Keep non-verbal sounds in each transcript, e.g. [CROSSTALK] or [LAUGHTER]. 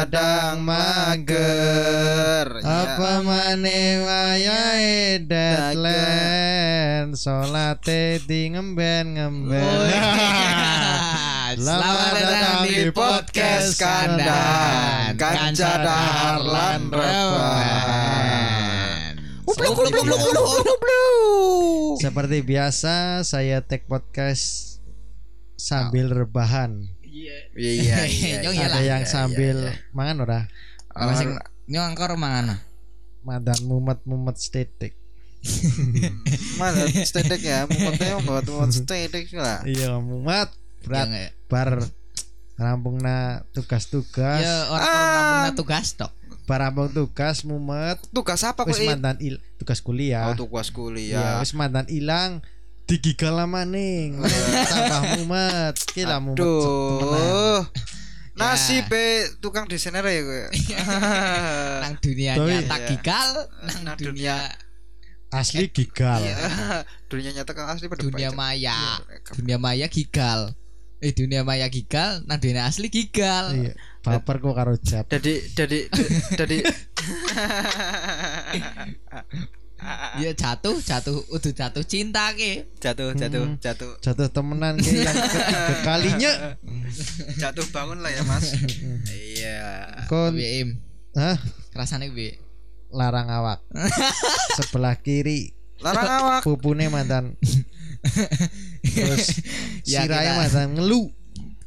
Terkadang mager. Apa mane wayahe deadline Solate di ngemben-ngemben. [LAUGHS] [LAUGHS] Selamat datang di podcast Kandan. Kanca Dahar lan Reban Seperti biasa saya take podcast sambil rebahan Iya. Iya [LAUGHS] Nyong iyalah. Ada yang iya, sambil mangan ora? Apa sing nyong angkor mangan. Mandan mumet-mumet stetik [LAUGHS] Mana stedek ya Mukotnya buat muat stedek lah. Iya mumet Ya berat enggak. bar rampungna tugas-tugas. Ya orang Ah. orang tugas tok. bar rampung tugas mumet. Tugas apa wis kok mandan il tugas kuliah. Oh tugas Iya, kuliah wis mandan ilang digigal maning. [LAUGHS] Tambah mumet. Ki lah mumet temenan. Duh Nasib tukang desainer ya gue [LAUGHS] Nang dunia nyata Iya. gigal, nang Nang dunia asli gigal. [LAUGHS] Dunia nyata kan asli pada dunia maya. Iya, Dunia maya gigal. Eh dunia maya gigal, nang dunia asli gigal. iya. Baper kok karo jab Jadi jadi jadi Ya jatuh, jatuh, udah jatuh cinta ke. jatuh jatuh Hmm. jatuh jatuh. Temenan ki yang ketiga kalinya? Jatuh bangun lah ya mas. [LAUGHS] Iya. Kon BM. hah? Rasane B. larang awak. [LAUGHS] Sebelah kiri. Larang awak. Pupune mantan. [LAUGHS] Terus Ya, siraya kita- mantan ngelu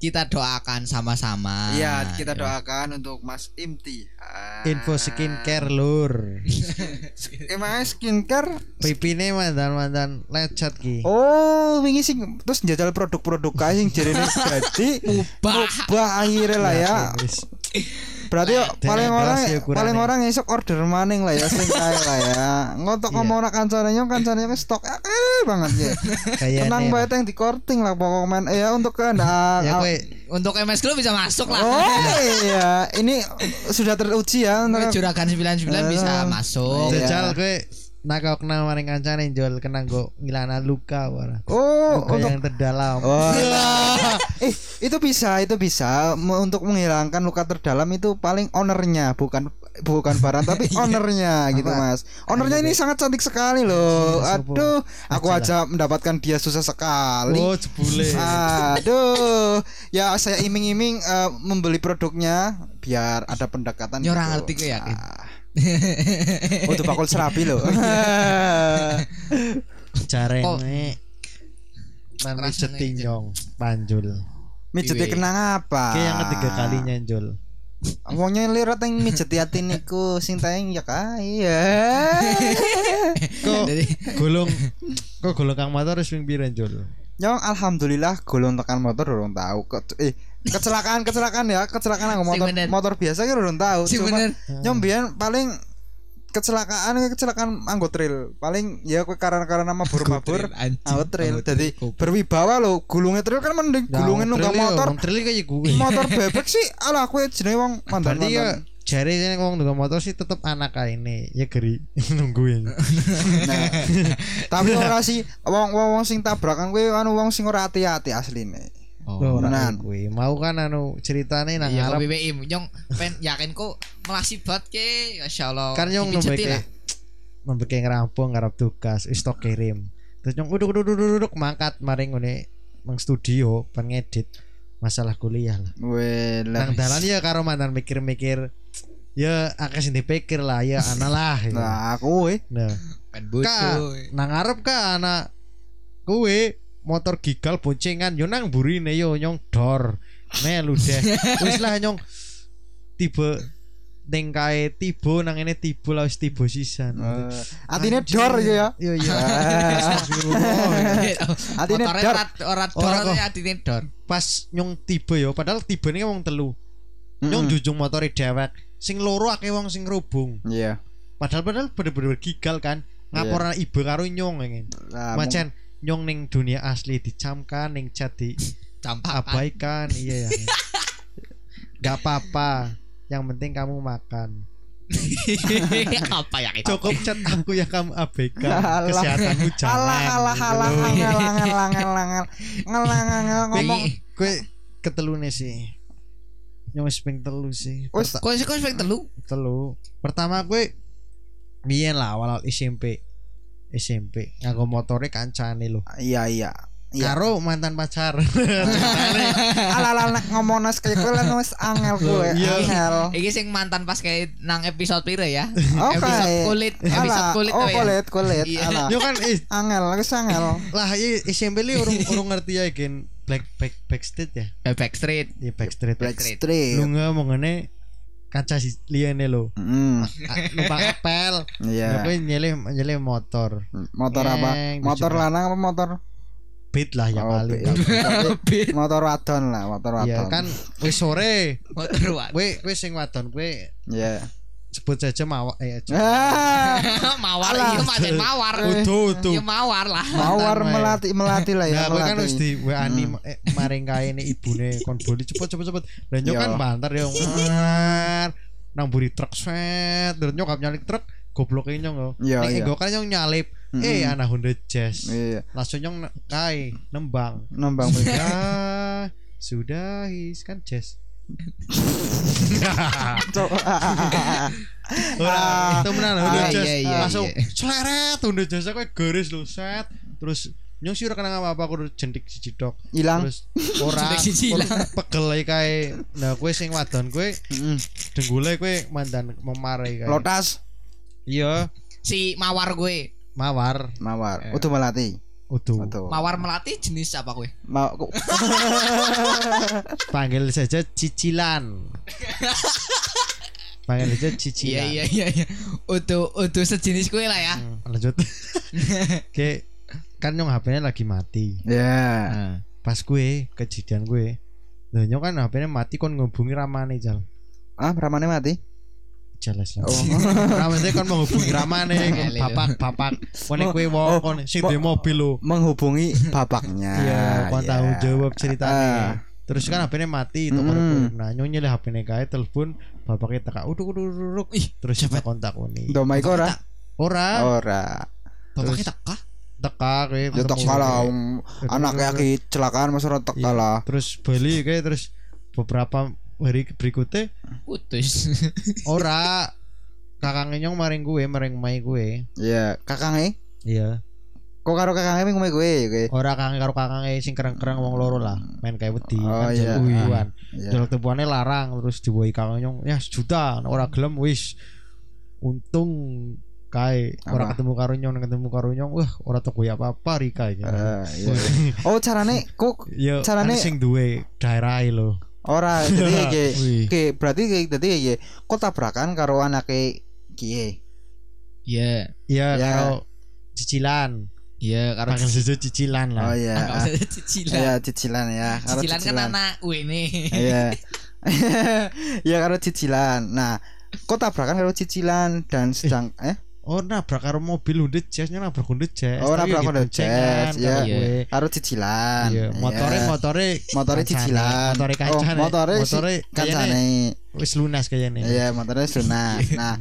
Kita doakan sama-sama. Iya Ah, kita doakan untuk Mas Imti Ah. info skincare lur [LAUGHS] Emangnya skincare pipine mantan mantan lecet ki Oh, wingi sing terus njajal produk-produk kae sing jarene dadi [LAUGHS] Ubah. ubah akhirnya lah ya. Berarti yo paling Dengan orang paling orang esok order maning lah ya sing kae lah ya. Ngotok Iya. ngomong nak kancane yo kancane wis stok eh banget ya. [LAUGHS] Tenang bae teng di korting lah pokok men eh, ya untuk kehendak. ya kowe Untuk MS Club bisa masuk lah. Oh [LAUGHS] iya, ini sudah teruji ya. Untuk- Juragan 99 bisa Eh, masuk. Iya. jajal kowe nakokna maring kancane jol kena nggo ngilana luka ora Oh, luka untuk yang terdalam. Oh, [LAUGHS] eh itu bisa itu bisa. Untuk menghilangkan luka terdalam itu paling ownernya bukan bukan barang tapi [LAUGHS] ownernya gitu Apa? mas. Ownernya ini sangat cantik sekali loh. Iya, aduh aku Aja mendapatkan dia susah sekali. Oh jebule. Aduh. Ya saya iming-iming eh, membeli produknya biar ada pendekatan Ya orang gitu. ngerti yakin. Ah. [LAUGHS] oh itu bakul serabi loh [LAUGHS] [LAUGHS] jarene. Nanti Rasanya jetinyong panjul mijetnya Iwe. kenang apa? Ki yang ketiga kalinya jol Wongnya lirat yang mijeti hati niku sing tayang ya kae ya. kok golong kok golong kang motor wis ping pira jol Nyong alhamdulillah golong tekan motor urung tahu kok eh kecelakaan kecelakaan ya. Kecelakaan aku. Motor bener. motor biasa kan urung tahu. sing Cuma biyen paling kecelakaan kecelakaan anggo trail. Paling ya kowe karena-karena mabur-mabur anggo trail jadi berwibawa lo gulungnya trail kan mending gulungnya nunggang motor. motor kayak gue motor bebek sih alah kowe jenenge wong mantan berarti ya jari sini ngomong dengan motor sih tetep anak ini ya geri [LAUGHS] nungguin Nah, tapi ora sih wong wong sing tabrakan kowe anu wong sing ora hati-hati asline. Oh, gue mau kan anu ceritanya nang Iya Arab BBM nyong pen yakin kok melasi bat ke? Masya Allah kan yang Dipijeti nombek lah. nombek ngerampung ngarap tugas wis tok kirim. Terus nyong uduk uduk uduk uduk. Mangkat maring ngene mang studio pengedit masalah kuliah lah. Weh lah. nang dalan ya karo mantan mikir-mikir ya akeh sing dipikir lah ya ana lah. Ya. Nah, aku weh. nah. Pen Kak, bodoh nang arep ka anak. Kuwe motor gigal boncengan. Yo nang burine yo nyong dor. Melu deh. [LAUGHS] Wis lah nyong tiba ning kae tiba nang ini tiba lah wis tiba sisan. Eh, Atine dor ya. iya iya Ah. Astagfirullah. [LAUGHS] Atine dor. ora dor atine dor. Pas nyong tiba yo padahal tiba ini wong telu. Nyong jujung motor dewek sing loro akeh wong sing rubung. Iya. padahal padahal bener-bener gigal kan. Ngaporan ibu karo nyong ngene Lah, Macen nyong ning dunia asli dicamkan ning chat di campak abaikan [LAUGHS] iya ya nggak apa-apa yang penting kamu makan [LAUGHS] Apa ya itu? Cukup chat aku yang kamu abaikan. [LAUGHS] Alah. Kesehatanmu jangan. Alah alah gitu alah loh. angel angel angel angel angel angel ngomong Kue ketelune sih. Yang wis ping telu sih. Wis Kok sih kok sing telu? telu. Pertama kue biyen lah awal SMP. SMP nganggo motore kancane lho. iya iya iya Karo mantan pacar. [LAUGHS] nek ngomong nas kayak gue lah wis angel gue Iya. angel Iki sing mantan pas kayak nang episode piro ya? Oke. Episode kulit, episode kulit oh ya. kulit kulit Iya. alah Yo kan eh, angel wis angel lah iya SMP li urung urung ngerti ya gen black back backstage ya. Eh, Backstreet. Iya backstreet. Backstreet. Backstreet Lunga mongone kaca si liyane lho. Hmm, Ah, Numpak apel. Ya iya kowe nyele nyele motor. motor apa Ngeng, motor lanang apa motor Beat lah yang Oh, paling. [LAUGHS] beat. Motor wadon lah motor Iya wadon kan wis sore. Motor wat. Kowe kowe sing wadon kowe iya sebut saja mawar eh. Ah, [LAUGHS] mawar iya pancen mawar. Utuh utuh. Ya mawar lah. mawar melati melati lah ya Nah, kan melati. wis di WA-ni Hmm. eh, maring kae ne ibune kon boli cepet cepet cepet. Lah nyok Yo. kan banter yo. [LAUGHS] Mar. Nang buri truk set, terus nyokap nyalip truk goblok e nyong yo. Iya, iya. ego kan nyong nyalip. Mm-mm. Eh anak Honda Jazz. iya Langsung nyong kae nembang. nembang Ya sudah kan Jazz. Ora, itu menan Honda Ah, Jazz. iya, iya, Langsung iya. sleret Honda Jazz kowe garis lho set. Terus nyong sih ora kenang apa-apa aku jentik siji tok. hilang Terus ora [LAUGHS] ilang. pegel ae kae. Nah, kowe sing wadon kowe Mm-mm. denggule kowe mandan memarai kae. lotas Iya, Si mawar gue. mawar. mawar Eh. udah melati Utuh. Mawar melati jenis apa gue? mau [LAUGHS] Panggil saja cicilan. [LAUGHS] Panggil saja Iya cicilan. iya iya iya. Utuh utuh sejenis gue lah ya. Hmm, lanjut. [LAUGHS] Oke, kan nyong HP-nya lagi mati. ya Pas gue kejadian gue, Lah nyong kan HP-nya mati kon ngubungi ramane jal. ah ramane mati Jelas lah. oh [LAUGHS] Ramane kon menghubungi ramane Lele. bapak bapak kon kowe Oh, wong kon sing di mobil lo. menghubungi bapaknya [LAUGHS] Iya, kon iya. tahu jawab ceritanya. Ah. Terus kan HP-nya mati itu Mm. Nah, nyonya lah HP-nya kae telepon bapaknya teka uduk uduk uduk. Ih, terus kita kontak ini. domai ora Ora, ora Bapaknya teka. teka kowe. ya ketemu teka lah anaknya lagi kecelakaan masa ora Iya, teka lah Terus beli kayak terus beberapa hari berikutnya? Putus. [LAUGHS] ora. Kakangnya nyong maring gue maring mai gue iya kakangnya iya. Kok karo kakangnya ming gue gue ora kakang karo kakangnya sing kereng-kereng wong loro lah. Main kayak wedi Oh, kan iya. tubuhan iya. Tubuhannya larang terus dibuai kakang nyong ya sejuta. Ora gelem wis. Untung kae ora ketemu karo nyong ketemu karo nyong wah ora teko ya apa-apa rika Eh, iya. oh carane kok [LAUGHS] ya carane- kan sing duwe daerah lho ora [LAUGHS] jadi kayak kayak berarti kayak tadi kayak kok tabrakan karo anake kiye Iya. iya Ya. karo cicilan Iya, karo panggil cicilan oh lah iya Enggak usah cicilan. iya cicilan ya karo Cicilan kan anak ini. Iya. [LAUGHS] [LAUGHS] Iya karo cicilan. Nah, kok tabrakan karo cicilan dan sedang eh Oh nabrak karo mobil Honda Jazz nya nabrak Honda Jazz. Oh, nabrak ya Honda diboncengan Jazz, karo ya. karo cicilan. Iya, motore Iya. motore motore kancane, cicilan. Motore kancane. Oh, motore, motore kancane. wis lunas kayaknya. Iya, motore lunas. [LAUGHS] nah,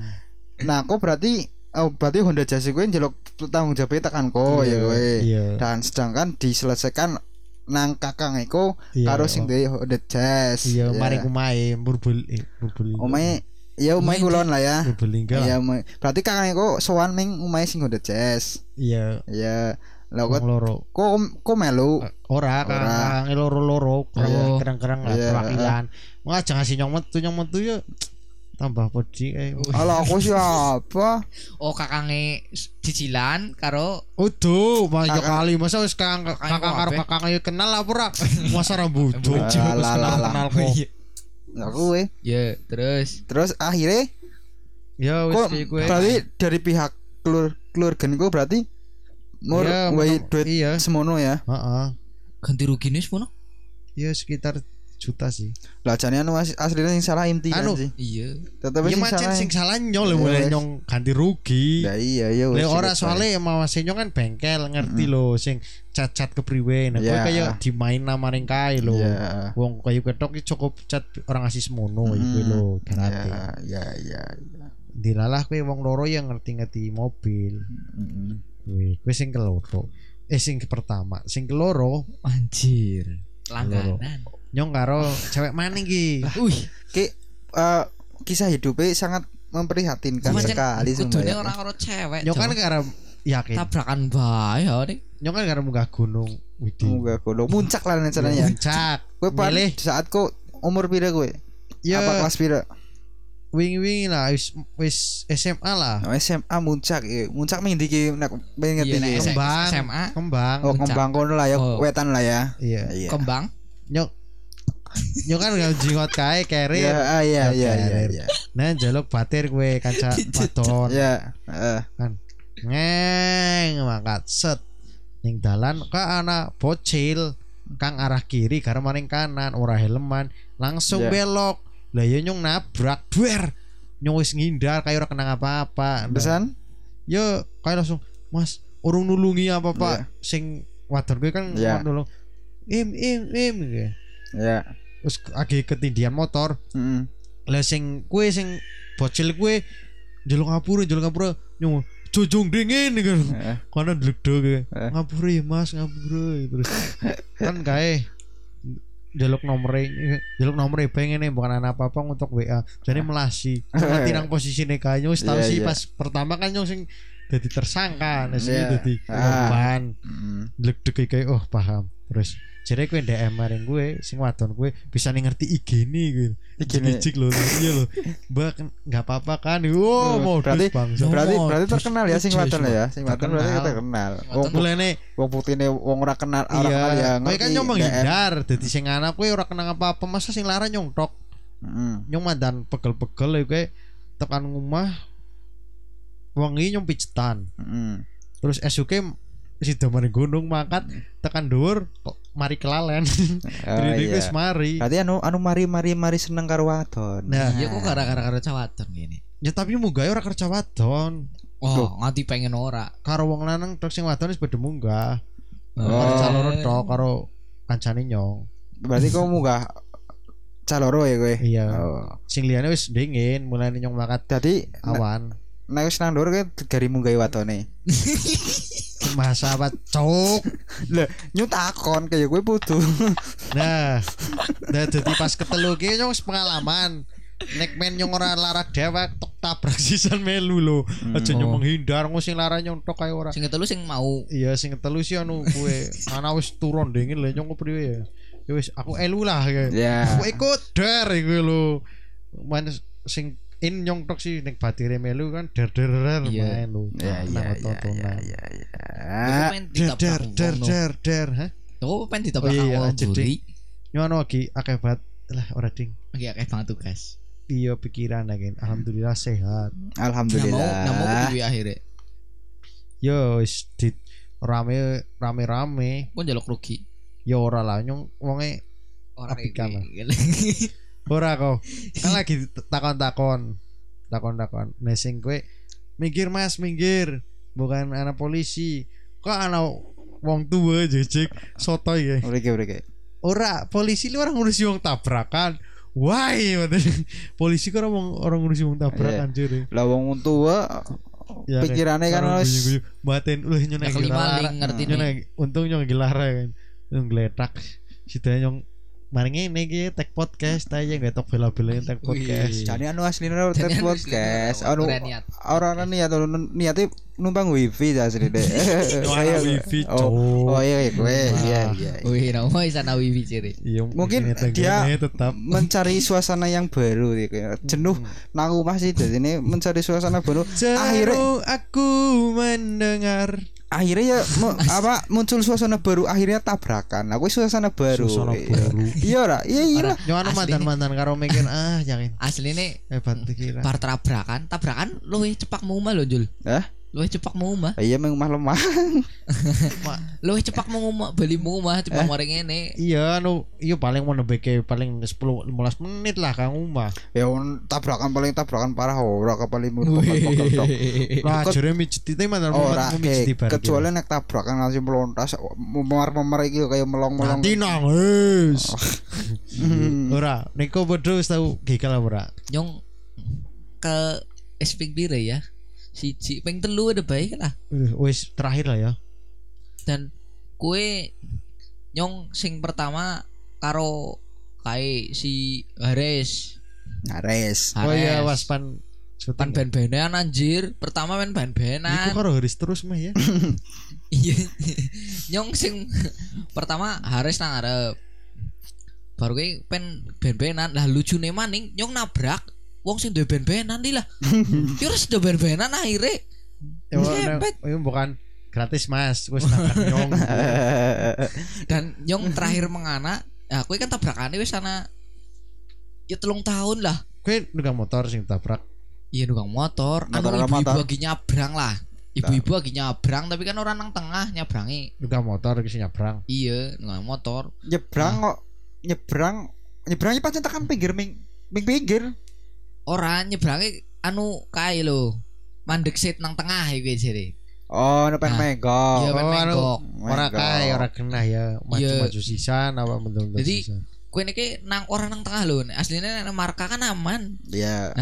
nah kok berarti oh berarti Honda Jazz gue njeluk tanggung jawabnya tekan kok ya gue. Iya. Dan sedangkan diselesaikan nang kakang iku Iya. karo sing duwe Honda Jazz. Iya, mari kumae murbul eh murbul. Omae ya omae kulon lah ya. Murbalingga. Iya, omae. berarti kakang iku sowan ming omae sing Honda Jazz. Iya. Iya. Lah kok loro. kok kok melu Ora Ora. kang loro-loro Oh. kerang-kerang lah Iya. perwakilan. Wah, jangan ngasih nyong metu nyong metu ya tambah podi eh. Alah aku siapa? [LAUGHS] Oh, kakange cicilan karo Uduh, mah ya Kakak- kali masa wis kakang kakang kok karo kakang kenal apa ora? [LAUGHS] Masa ra butuh. Alah, alah, alah. kenal kok. Lah kowe. Ya, terus Terus akhirnya Ya wis gue. berarti dari pihak kelur keluarga niku berarti mur wae menang- duit iya. semono ya. Heeh. ganti rugi nih semono. Ya sekitar juta sih. Lah jane anu as- aslinya sing salah inti kan Anu, sih. Iya. Tetep Ya sing macet salah. sing salah nyong lho Ya mulai nyong ganti rugi. Ya iya ya Le wis, ora soalnya mau nyong kan bengkel ngerti lho sing cat-cat kepriwe. Nah, Iya. kaya dimain namaring kae lho. Iya. Wong kayu ketok cukup cat orang ngasih semono Mm. iku lho Ya garate. ya ya. ya. dilalah kowe wong loro yang ngerti-ngerti mobil Mm-mm. kowe kowe sing keloro eh sing pertama sing keloro Anjir. Langganan. Nyong karo cewek maning ki Wih, Ki eh, kisah hidupnya sangat memprihatinkan pancen sekali kudune sumpah. ora karo cewek. nyong kan karo yakin tabrakan bae ya nih. nyong kan karo munggah gunung Widih Munggah gunung muncak lah rencananya. puncak Kowe pan milih saat kok umur pira kowe? ya Apa kelas pira? wingi-wingi lah wis wis SMA lah Oh, SMA muncak ya. Muncak ming ndi ki nek pengen Iya, ngerti kembang SMA. kembang Oh, Muncak. kembang kono lah ya, Oh. wetan lah ya. iya Iya. Kembang. nyok nyok kan gak jingot kae Iya, carrier ah, iya, iya, iya, Carrier. iya. nah jaluk batir gue kanca [LAUGHS] wadon Iya, heeh. ngeng mangkat set ning dalan ka anak bocil kang arah kiri karo maring kanan ora helman langsung Iya. belok lah ya nyong nabrak duer nyong wis ngindar kayak ora kenang apa-apa Besan? yo kayak langsung mas urung nulungi apa pak Iya. sing wadon gue kan Iya. nulung im im im gitu. Ya. Terus lagi ketindian motor Heeh. lah sing kue sing bocil kue jaluk ngapura jaluk ngapura nyong jojong dingin kan Heeh. karena dlegdo gitu Eh. ngapura ya mas ngapura terus kan kae jaluk nomor jaluk nomor pengen nih bukan anak apa apa untuk WA jadi melasi [LAUGHS] nanti nang posisi nih kayaknya wis tahu sih iya. pas pertama kan nyong sing jadi tersangka nah sing Iya. jadi Ah. korban deg kayak oh paham terus jadi gue DM maring gue sing wadon gue bisa nih ngerti IG nih gitu IG. Ijik loh iya loh mbak kan nggak apa-apa kan wow mau berarti bangsa berarti berarti terkenal ya sing lucu, wadon ya. Sing wadon berarti Terkenal. Wong mulai nih wong putihne wong ora kenal, ora kenal ya. iya kowe ngerti kan nyong DM. menghindar dadi sing anak kowe ora kenang apa-apa masa sing lara nyong tok Heeh. nyong mandan pegel-pegel ya kowe tekan ngomah wengi nyong pijetan Heeh. terus esuke si maring gunung mangkat tekan dhuwur kok mari kelalen Oh, Jadi iya. wis mari Berarti anu anu mari mari mari seneng karo wadon. nah Ya kok gara-gara karo cawadon gini. ya tapi munggah ora kerja wadon Oh, nganti pengen ora. karo wong lanang tok sing wadon wis padha munggah Oh. karo calon tok karo kancane nyong Berarti kau munggah caloro ya kowe. iya Oh. sing liyane wis dingin mulai nyong mangkat Jadi awan nek wis nang ndur kowe gari munggahi wadone. masa [LAUGHS] apa cok Lah, nyu takon kaya kowe putu. Nah, nah jadi pas ketelu ki nyong wis pengalaman. Nek men nyong ora lara dewek tok tabrak [LAUGHS] sisan melu lho. Aja nyong Oh. menghindar ngo sing lara nyong tok kae ora. Sing ketelu sing mau Iya sing ketelu sih anu kuwe. Ana wis turun dingin lho nyong kepriwe ya. Ya wis aku elu lah ya. Ya. Aku ikut der iku lho. Man sing in nyong tok sih nek batire melu kan der der der Iya. main lho. Ya ya ya ya ya. ya. Der der der der der ha. Aku pengen ditabrak Oh, iya, wong lanjut, buri. Nyong anu lagi akeh banget lah ora ding. Oke, akeh banget tugas. Iya pikiran lagi. Alhamdulillah sehat. Nggak mau, Alhamdulillah. nggak mau kudu akhirnya. Yo wis di rame rame rame. Kok njaluk rugi. Yo ora lah nyong wonge Ora kan, gini. [LAUGHS] ora kok. Kan lagi takon-takon. Takon-takon. Nah sing kowe minggir Mas, minggir. Bukan anak polisi. Kok anak wong tua jejek soto ya. Mriki mriki. Ora, polisi lu orang ngurusi wong tabrakan. Why? polisi kok orang orang ngurusi wong tabrakan cuy. Lah wong tua Ya, pikirannya kan guyu-guyu. batin lu nyong Nah, ngerti nih. untung nyong gelara kan nyong geletak situ nyong maring ini ki tag podcast aja nggak tok bela-belain tag podcast jane anu asline ora Jane tes anu podcast. asline Anu ora niat. ora niat anu niate numpang wifi asline. Nyong ana wifi, Oh, oh iya iya kowe. Iya Wah. iya. Wih, nama sana wifi ciri. Iya, Mungkin tag dia- tetap mencari suasana yang baru gitu. Jenuh nang rumah sih jadi ini mencari suasana baru. Akhirnya aku mendengar akhirnya ya me- [LAUGHS] apa muncul suasana baru akhirnya tabrakan. Aku suasana baru. Suasana Iya. baru. [LAUGHS] Iya ora? Iya iya. Anu Asli mantan-mantan karo mikir ah jangan Asli nih hebat pikiran bar tabrakan, tabrakan luwih cepak mau lho, Jul. Hah? Luwih cepak mau omah. Iya memang lemah lemah. [LAUGHS] Luwih cepak mau omah, bali mau omah Eh? timbang orang ngene. Iya anu iya paling mau nebeke paling 10 15 menit lah kang rumah. ya on, tabrakan paling tabrakan parah ora kepali muruk pegel tok. Lah Ket- jare mijeti te mantan Ora ke, bareng. kecuali nek tabrakan langsung melontas memar-memar iki kayak melong-melong Nanti tok. nangis. Hmm. [LAUGHS] Ora, Niko bodoh wis tau gigal ora? Nyong ke pira ya siji ping telu udah baik lah Uh, Wis terakhir lah ya. dan kue nyong sing pertama karo kae si Haris Nares. Oh iya, Hares. was pan ya? ben-benan anjir pertama main Iku ben-benan karo Haris terus mah ya. [LAUGHS] iya nyong sing pertama Haris nang arep baru kayak pen ben-benan lah lucu maning nyong nabrak wong sing duwe ben-benan lah. [LAUGHS] Yo harus duwe ben-benan akhirnya Ya, oh, ini bukan gratis mas, wis nabrak nyong. [LAUGHS] dan nyong terakhir mengana ya kue kan tabrakannya wis sana ya telung tahun lah. Kue nunggang motor sing tabrak. iya nunggang motor. Anu Motor apa ibu-ibu lagi nyabrang lah. Ibu-ibu lagi nyabrang tapi kan orang nang tengah nyabrangi. Nunggang motor iki sing nyabrang. iya nunggang motor. Nyebrang kok nyebrang nyebrang pas tekan pinggir ming ming pinggir. Orang nyebrangi anu kae lo mandek sit nang tengah iku jadi Oh, nepen Nah, megok. iya ben Oh, anu, menggok Ora Menggok. kae, ora kena ya. Iya. Maju-maju sisan apa mentung Jadi, kue niki nang orang nang tengah lo aslinya nang marka kan aman Iya.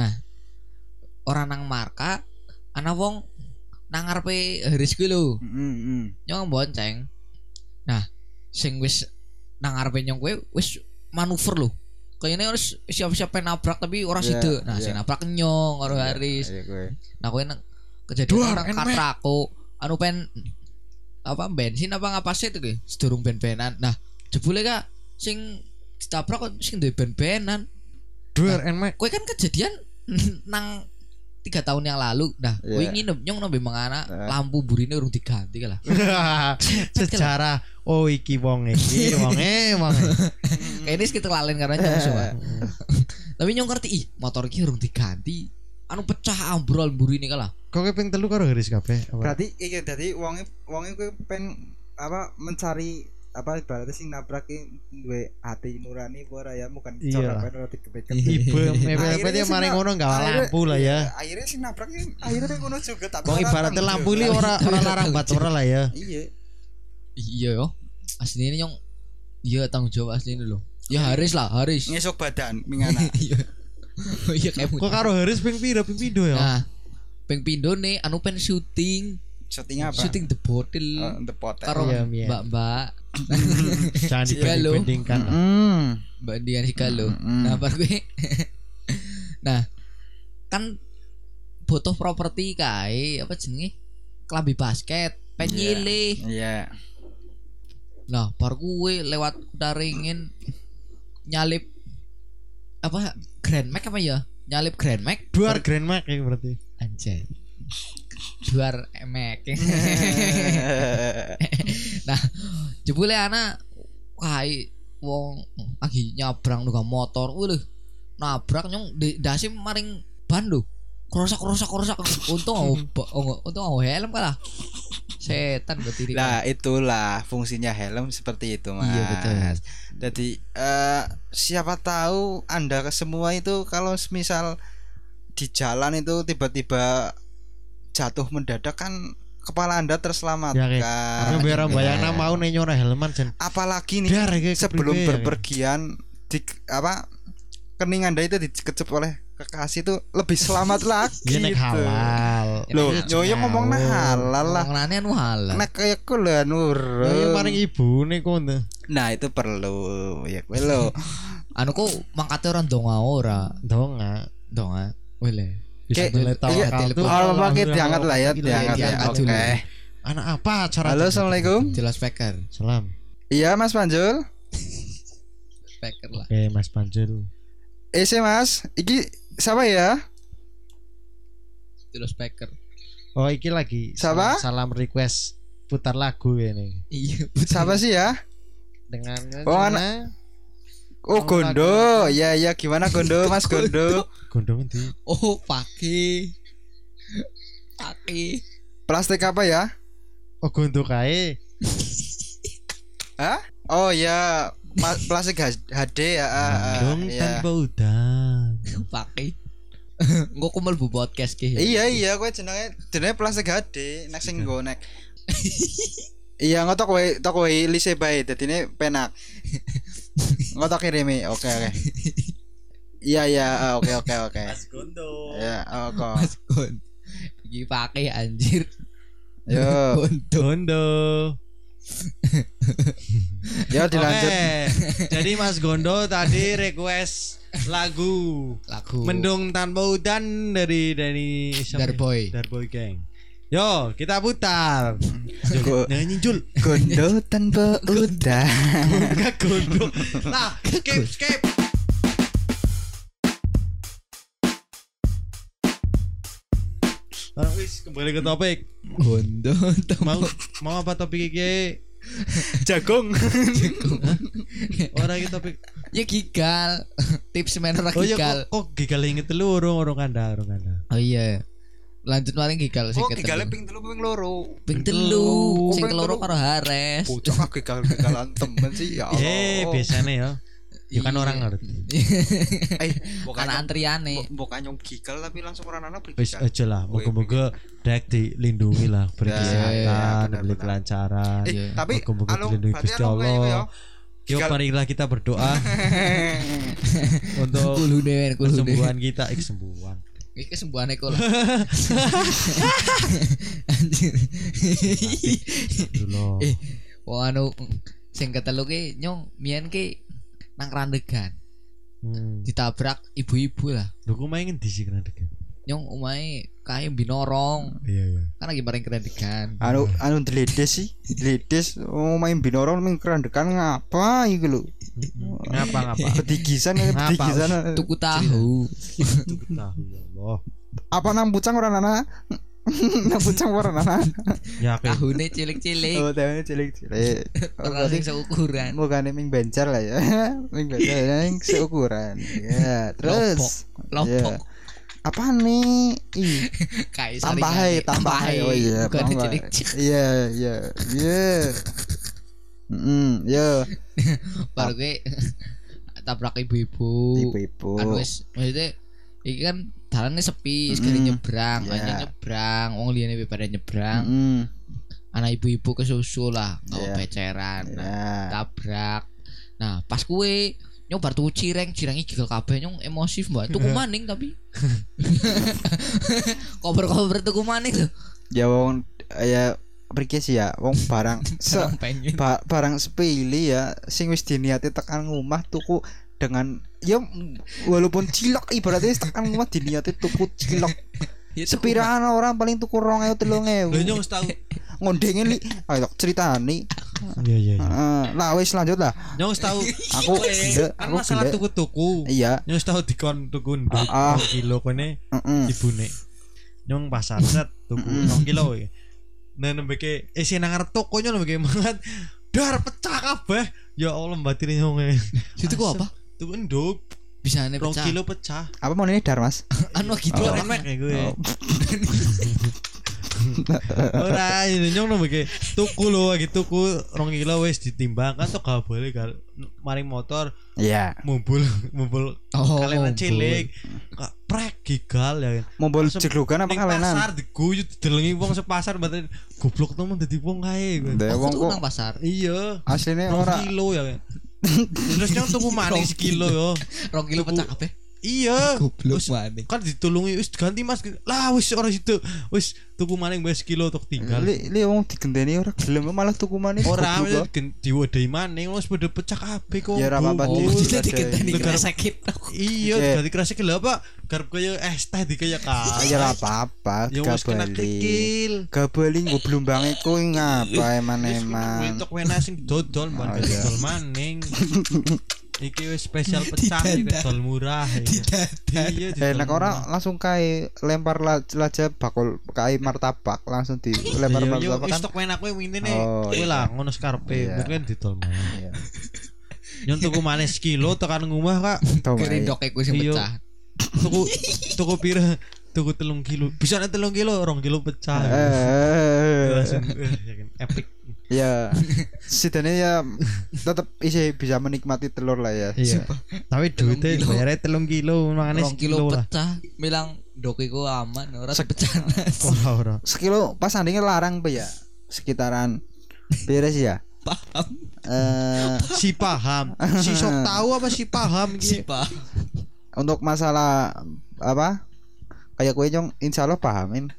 orang nang marka ana wong nang ngarepe Haris kuwi lho Heeh, heeh. nyong bonceng nah sing wis nang ngarepe nyong kuwi wis manuver lho kayaknya harus siap-siap pengen nabrak tapi orang Iya, situ nah iya. sing nabrak nyong karo Iya, Haris iya, nah kowe kejadian Duar, nang enek. katraku anu pen apa bensin apa ngapasih itu ki sedurung ben-benan nah jebule kak sing ditabrak kok sing duwe ben-benan Duer enmek. kowe kan kejadian [LAUGHS] nang tiga tahun yang lalu nah kowe Iya. nginep nyong nembe mengana Nah. lampu burine urung diganti lah [LAUGHS] Sejarah oh iki wong iki wonge wonge. [LAUGHS] kayaknya sekitar lalen karena nyong suka [LAUGHS] tapi nyong ngerti ih motor iki urung diganti anu pecah ambrol burine kalah Kok kowe ping telu karo Haris kabeh? Berarti iki dadi wonge wonge kuwi pen apa mencari apa ibaratnya sing nabrak ki duwe hati nurani apa ora ya bukan Iya cara pen ora dikepet Ibu mepet-mepet Akhirnya ya sih, mari Nak. ngono Akhirnya- lampu lah ya. Iya, Akhirnya sing nabrak ki akhirnya ngono juga tapi Kok ora ibaratnya lampu li jawab. ora ora [LAUGHS] larang bat ora lah ya. Iya. iya yo ini nyong iya tanggung jawab asli ini loh ya Haris lah Haris Ngesok badan mingana. [LAUGHS] iya [LAUGHS] iya kayak Kok karo Haris ping pira ping pindho ya? nah peng pindo nih anu pen syuting Syuting apa? syuting the bottle Oh, the pot. karo Iya, iya. [LAUGHS] mbak mbak Jangan lah. Hmm. mbak Dian Hikalo Mm-mm. nah baru gue [LAUGHS] nah kan butuh properti kae apa jenenge klambi basket Iya. penyile Iya. nah baru gue lewat daringin nyalip apa Grand Mac apa ya nyalip Grand Mac Duar Grand Max ya berarti. anjay duar emek [LAUGHS] nah jebule anak kai wong lagi nyabrang nunggang motor wih nabrak nyong di dasi maring ban lho kerosak kerosak kerosak untung aku [LAUGHS] untung aku helm kalah setan berarti Lah itulah fungsinya helm seperti itu mas. Iya, betul. Jadi eh, siapa tahu anda semua itu kalau misal di jalan itu tiba-tiba jatuh mendadak kan kepala anda terselamatkan. Ya. Aku biar bayangna mau nih nyora helman jen. Apalagi nih sebelum ya, berpergian di apa kening anda itu dikecep oleh kekasih itu lebih selamat [LAUGHS] lagi. Iya nek gitu. halal. Loh, Iya, yo yo ngomong nah halal lah. Ngomongannya anu halal Nek kayak ku lah nur. Ya ya paling ibu nih kono. Nah itu perlu ya kowe lo. [LAUGHS] anu kok mangkate orang donga ora Donga. donga Bisa Kayak- iya. Oh, Alhamdulillah, kita diangkat lah ya, diangkat ya. diangkat Oke. dulu. Anak apa acara? Halo, assalamualaikum. jelas speaker Salam. Iya, Mas Panjul. speaker lah Oke, Mas Panjul. Eh, Mas. Iki siapa ya? jelas speaker Oh, iki lagi Siapa? salam, salam request putar lagu ini iya Siapa sih ya? dengan Oh, anak- Oh, Gondo. Ya, ya gimana Gondo, [LAUGHS] Mas Gondo? gondong di oh pakai pakai Plastik apa ya? Oh, gondo kae. Hah? Oh ya, ma- plastik H- HD ya. ah, ah, Gondong iya. tanpa udan. [LAUGHS] pakai Nggak kumel bu podcast ke Iya iya, kowe jenenge jenenge plastik HD, nek sing nggo nek. Iya ngotok kowe tok kowe lise bae dadine penak. Ngotok kirimi. Oke oke. Iya iya ah, oke oke oke. Gondo. Ya oke. Mas Gon. Iki pakai anjir. Yo Gondo. Gondo. [LAUGHS] yo dilanjut. Oke. Jadi Mas Gondo tadi request lagu Lagu Mendung Tanpa Hutan dari dari ya? Darboy. Darboy Gang. Yo, kita putar. Nyanyi Jul. Gondo tanpa udah. Enggak Gondo. Nah, skip skip. Nah, wis kembali ke topik. Gondo. Mau mau apa topik iki? Jagung. Ora iki topik. Ya gigal. Tips men ora Oh iya gigal. kok, kok gigal inget telu urung urung kanda urung kanda. Oh iya. Lanjut paling gigal sing Oh gigale ping telu ping loro. Ping telu, sing telu. karo Hares. Bocah ah gigal-gigalan temen sih ya Allah. Eh, biasanya ya. Ya kan Iya. orang ngerti. [LAUGHS] Eh, bukan antriane. bukan nyong gigal tapi langsung orang anak pergi. Wis aja lah, moga-moga dek dilindungi lah, beri Ya, kesehatan, diberi benar-benar. kelancaran. Eh, Iya. tapi Moga-moga anu dilindungi Gusti anu kayak gitu ya. Allah. Yuk Gigal- marilah kita berdoa [LAUGHS] untuk kesembuhan kita, eh kesembuhan. Iki kesembuhane kok lah. Anjir. Eh, wong anu sing ketelu ki nyong mian ki nang randegan Hmm. ditabrak ibu-ibu lah. Lho kok main ngendi sih kena degan? Nyong omahe kae binorong. Iya iya. Kan lagi bareng kerandegan. anu anu deledes sih deledes oh main binoro main kerandekan ngapa iku lho Ngapa [LAUGHS] ngapa? bedigisan ya Ngapa? bedigisan Tuku tahu. Tuku tahu ya Allah. apa nang pucang ora nana [LAUGHS] nang pucang ora nana [LAUGHS] Ya oke. Tahune cilik-cilik. oh tahu cilik cilik oh, Ora sing seukuran. bukan ming bencar lah ya ming bencar yang seukuran ya terus Lompok. Ya. Apa nih Ih, [LAUGHS] Kayak tambah hai tambah hai oh iya tambah. iya iya iya Hmm, ya [LAUGHS] Baru gue [LAUGHS] tabrak ibu-ibu. ibu-ibu. Kan wis maksudnya iki kan dalannya sepi, sekali Mm-mm. nyebrang, Iya. hanya nyebrang, wong liyane pada nyebrang. Mm, Anak ibu-ibu kesusu lah, nggak Iya. beceran. Nah, ya. tabrak. Nah, pas kue nyobar tuku cireng, cirengnya gigal kabeh nyong emosi mbak. Tuku maning tapi. [LAUGHS] Kober-kober tuku maning lho. Ya wong ya mriki sih ya wong barang [LAUGHS] se ba- barang sepele ya sing wis diniati tekan rumah tuku dengan ya walaupun cilok ibaratnya tekan rumah diniati tuku cilok [LAUGHS] Ya, sepiraan orang paling tuku rong ewu telung ewu Lho nyong tahu. ngondengin li ayo ceritani Iya iya iya. Heeh, lah wis lanjut lah Nyong tahu. [LAUGHS] Aku gede, kan aku masalah gede. tuku-tuku. iya Nyong tahu dikon tuku nduk kilo kene ibune. Nyong pasar set tuku Mm-mm. 2 kilo. Nah nembeke isi nang ngarep toko nyong nembeke mangan. Dar pecah kabeh. Ya Allah batine nyong e. Situ kok apa? Tuku nduk Bisa ane 2 pecah. kilo pecah. apa mau ini Darmas Anu gitu Oh, gue. [LAUGHS] Oh. [LAUGHS] Ora, ini nyong nembeke tuku lho lagi tuku 2 kilo wis ditimbang kan tuh gak boleh gal maring motor iya mumpul mumpul Oh, kalenan mumpul. cilik Kak, prek gigal ya Langsung jeglugan apa kalenan pasar diguyu didelengi wong sepasar berarti goblok temen dadi wong kae Aku wong tuh kok nang pasar. Iya. aslinya Rong ora kilo ya. [LAUGHS] Terus nyong tuku maning sekilo yo. Rong kilo pecah kabeh. Iya. Goblok maning. kan ditulungi wis ganti mas lah wis ora situ wis tuku maning wis kilo tok tinggal li li wong digenteni ora gelem malah tuku manis ora diwedahi maning wis padha pecah kabeh kok Ya, ora apa-apa, Oh, Di- jadi ada- ketani Negara- sakit. iya ganti kerasa gila apa garap kaya es teh di kaya Ah, ya ora apa-apa ya wis kena kikil gabali nggo blumbange kuwi ngapa eman-eman Wentok wena sing dodol Oh, iya. dodol maning iki wis spesial [LAUGHS] pecah iki dodol murah iki. iya enak murah. orang langsung kae lempar la- laja bakul kae martabak langsung dilempar Iya, iya, martabak wis kan stok enak kowe ngene Oh, kowe iya. lah ngono skarepe Iya. mungkin didol Iya. nyon tuku maneh sekilo tekan ngomah kak [LAUGHS] Gerindok iku sing Iya. pecah. tuku [LAUGHS] tuku pira tuku telung kilo bisa telung kilo rong kilo pecah Eh, langsung eh, epic ya [LAUGHS] sidane ya tetep isi bisa menikmati telur lah ya. Iya. Tapi duitnya kilo. bayarnya telung kilo makanya kilo sekilo lah. pecah. Bilang dok iku aman ora Sek- pecah. [LAUGHS] ora ora. Sekilo pas andingnya larang pe ya? Sekitaran beres ya? Paham. Eh si paham. Si sok [LAUGHS] tahu apa si paham Si gitu Pak. untuk masalah apa? Kayak kue nyong insya Allah pahamin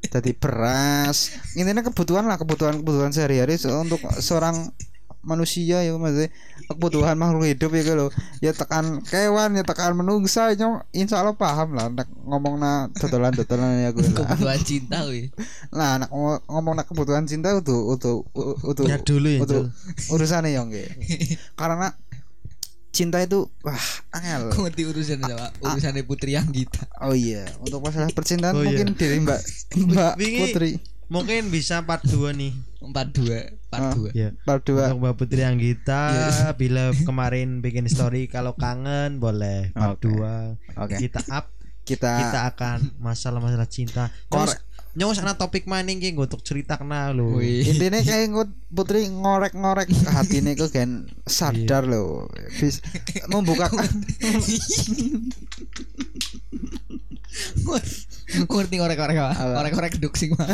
jadi beras. Intinya kebutuhan lah kebutuhan kebutuhan sehari-hari se- untuk seorang manusia ya maksudnya. Kebutuhan makhluk hidup ya lo ya tekan kewan ya tekan menungsa nyong insya Allah paham lah nek ngomong na dodolan dodolan ya gue lah. Kebutuhan cinta wih nah ngo- ngomong na kebutuhan cinta untuk untuk untuk Ya dulu ya, untuk urusannya yang karena cinta itu wah angel Kau ngerti urusan apa urusannya putri yang kita Oh iya, untuk masalah percintaan Oh iya. mungkin diri Mbak Mbak Wingi- Putri Mungkin bisa part 2 nih. empat dua empat Ah. dua Ya. part 2. Untuk Mbak Putri yang kita bila kemarin bikin story kalau kangen boleh part Oke. 2 Oke. kita up Kita, kita akan masalah-masalah cinta. Korek nyawa sana topik maning ki untuk cerita kena lo [LAUGHS] intinya kayak ngut putri ngorek-ngorek hati nih kok kan sadar lo bis membuka [LAUGHS] ngerti ngorek-ngorek apa? Ngorek-ngorek duduk sih [LAUGHS] mah.